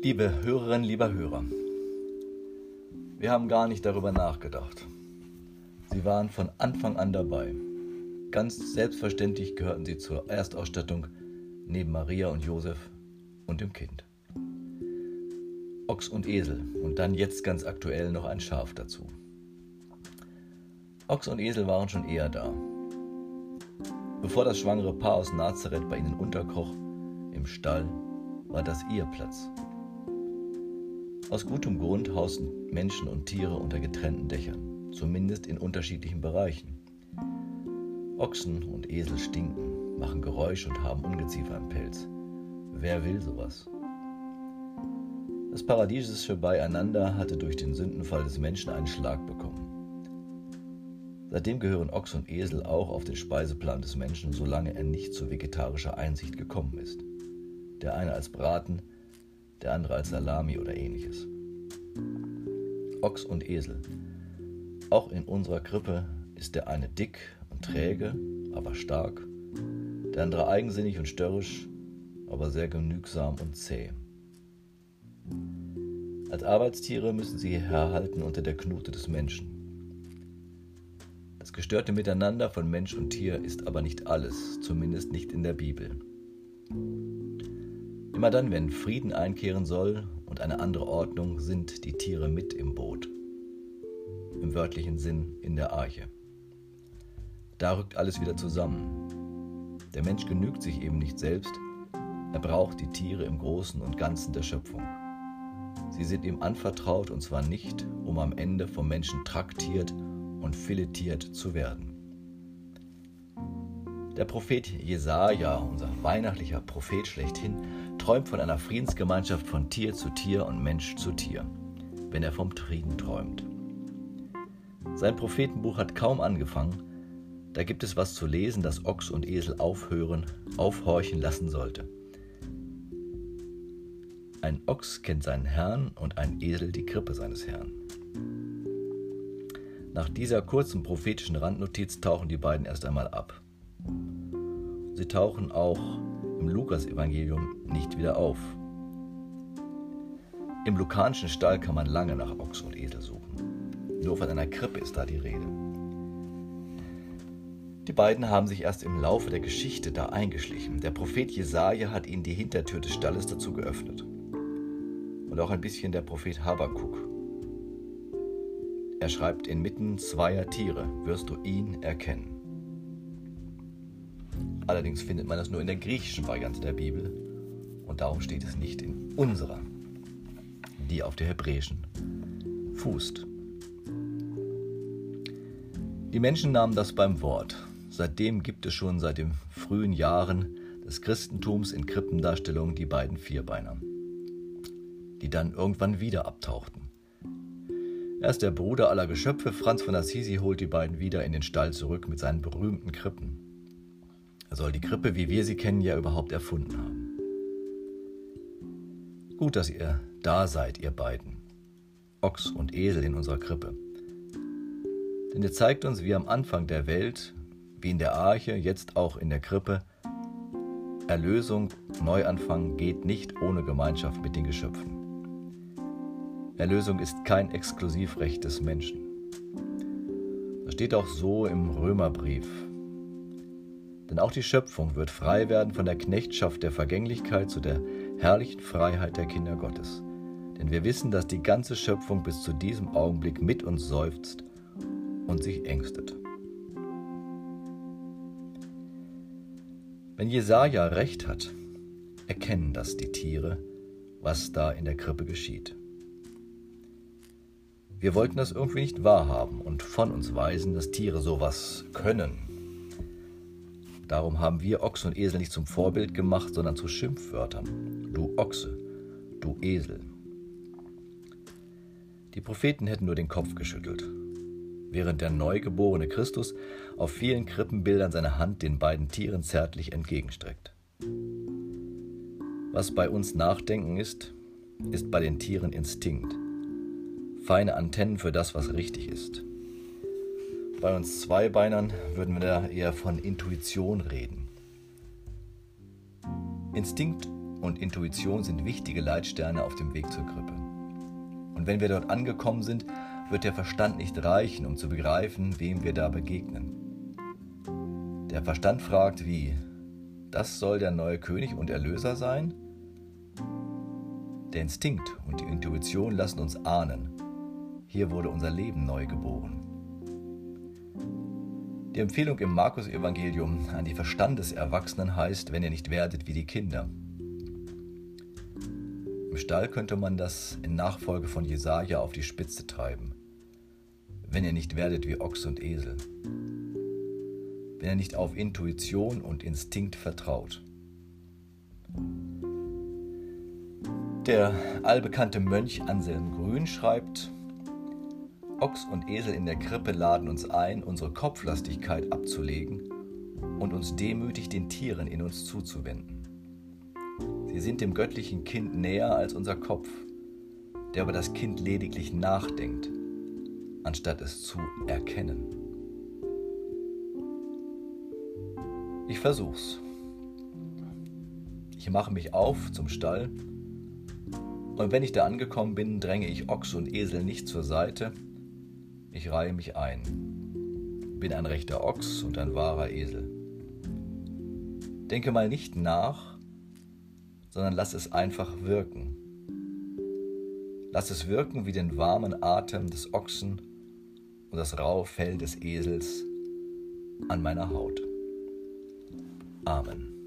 Liebe Hörerinnen, lieber Hörer, wir haben gar nicht darüber nachgedacht. Sie waren von Anfang an dabei. Ganz selbstverständlich gehörten sie zur Erstausstattung neben Maria und Josef und dem Kind. Ochs und Esel und dann jetzt ganz aktuell noch ein Schaf dazu. Ochs und Esel waren schon eher da. Bevor das schwangere Paar aus Nazareth bei ihnen unterkroch, im Stall, war das ihr Platz. Aus gutem Grund hausten Menschen und Tiere unter getrennten Dächern, zumindest in unterschiedlichen Bereichen. Ochsen und Esel stinken, machen Geräusch und haben Ungeziefer im Pelz. Wer will sowas? Das paradiesische Beieinander hatte durch den Sündenfall des Menschen einen Schlag bekommen. Seitdem gehören Ochs und Esel auch auf den Speiseplan des Menschen, solange er nicht zu vegetarischer Einsicht gekommen ist. Der eine als Braten, der andere als Salami oder ähnliches. Ochs und Esel. Auch in unserer Krippe ist der eine dick und träge, aber stark, der andere eigensinnig und störrisch, aber sehr genügsam und zäh. Als Arbeitstiere müssen sie herhalten unter der Knute des Menschen. Das gestörte Miteinander von Mensch und Tier ist aber nicht alles, zumindest nicht in der Bibel. Immer dann, wenn Frieden einkehren soll und eine andere Ordnung, sind die Tiere mit im Boot. Im wörtlichen Sinn in der Arche. Da rückt alles wieder zusammen. Der Mensch genügt sich eben nicht selbst, er braucht die Tiere im Großen und Ganzen der Schöpfung. Sie sind ihm anvertraut und zwar nicht, um am Ende vom Menschen traktiert und filetiert zu werden. Der Prophet Jesaja, unser weihnachtlicher Prophet schlechthin, träumt von einer Friedensgemeinschaft von Tier zu Tier und Mensch zu Tier, wenn er vom Frieden träumt. Sein Prophetenbuch hat kaum angefangen, da gibt es was zu lesen, das Ochs und Esel aufhören, aufhorchen lassen sollte. Ein Ochs kennt seinen Herrn und ein Esel die Krippe seines Herrn. Nach dieser kurzen prophetischen Randnotiz tauchen die beiden erst einmal ab. Sie tauchen auch im Lukasevangelium nicht wieder auf. Im lukanischen Stall kann man lange nach Ochs und Esel suchen. Nur von einer Krippe ist da die Rede. Die beiden haben sich erst im Laufe der Geschichte da eingeschlichen. Der Prophet Jesaja hat ihnen die Hintertür des Stalles dazu geöffnet. Und auch ein bisschen der Prophet Habakuk. Er schreibt inmitten zweier Tiere, wirst du ihn erkennen. Allerdings findet man das nur in der griechischen Variante der Bibel und darum steht es nicht in unserer, die auf der hebräischen fußt. Die Menschen nahmen das beim Wort. Seitdem gibt es schon seit den frühen Jahren des Christentums in Krippendarstellungen die beiden Vierbeiner, die dann irgendwann wieder abtauchten. Erst der Bruder aller Geschöpfe, Franz von Assisi, holt die beiden wieder in den Stall zurück mit seinen berühmten Krippen. Er soll die Krippe, wie wir sie kennen, ja überhaupt erfunden haben. Gut, dass ihr da seid, ihr beiden. Ochs und Esel in unserer Krippe. Denn ihr zeigt uns, wie am Anfang der Welt, wie in der Arche, jetzt auch in der Krippe, Erlösung, Neuanfang geht nicht ohne Gemeinschaft mit den Geschöpfen. Erlösung ist kein Exklusivrecht des Menschen. Das steht auch so im Römerbrief. Denn auch die Schöpfung wird frei werden von der Knechtschaft der Vergänglichkeit zu der herrlichen Freiheit der Kinder Gottes. Denn wir wissen, dass die ganze Schöpfung bis zu diesem Augenblick mit uns seufzt und sich ängstet. Wenn Jesaja recht hat, erkennen das die Tiere, was da in der Krippe geschieht. Wir wollten das irgendwie nicht wahrhaben und von uns weisen, dass Tiere sowas können. Darum haben wir Ochs und Esel nicht zum Vorbild gemacht, sondern zu Schimpfwörtern. Du Ochse, du Esel. Die Propheten hätten nur den Kopf geschüttelt, während der neugeborene Christus auf vielen Krippenbildern seine Hand den beiden Tieren zärtlich entgegenstreckt. Was bei uns Nachdenken ist, ist bei den Tieren Instinkt feine Antennen für das, was richtig ist. Bei uns Zweibeinern würden wir da eher von Intuition reden. Instinkt und Intuition sind wichtige Leitsterne auf dem Weg zur Krippe. Und wenn wir dort angekommen sind, wird der Verstand nicht reichen, um zu begreifen, wem wir da begegnen. Der Verstand fragt, wie? Das soll der neue König und Erlöser sein? Der Instinkt und die Intuition lassen uns ahnen. Hier wurde unser Leben neu geboren. Die Empfehlung im Markus-Evangelium an die Verstandeserwachsenen heißt, wenn ihr nicht werdet wie die Kinder. Im Stall könnte man das in Nachfolge von Jesaja auf die Spitze treiben. Wenn ihr nicht werdet wie Ochs und Esel. Wenn ihr nicht auf Intuition und Instinkt vertraut. Der allbekannte Mönch Anselm Grün schreibt, Ochs und Esel in der Krippe laden uns ein, unsere Kopflastigkeit abzulegen und uns demütig den Tieren in uns zuzuwenden. Sie sind dem göttlichen Kind näher als unser Kopf, der über das Kind lediglich nachdenkt, anstatt es zu erkennen. Ich versuch's. Ich mache mich auf zum Stall und wenn ich da angekommen bin, dränge ich Ochs und Esel nicht zur Seite, ich reihe mich ein, bin ein rechter Ochs und ein wahrer Esel. Denke mal nicht nach, sondern lass es einfach wirken. Lass es wirken wie den warmen Atem des Ochsen und das raue Fell des Esels an meiner Haut. Amen.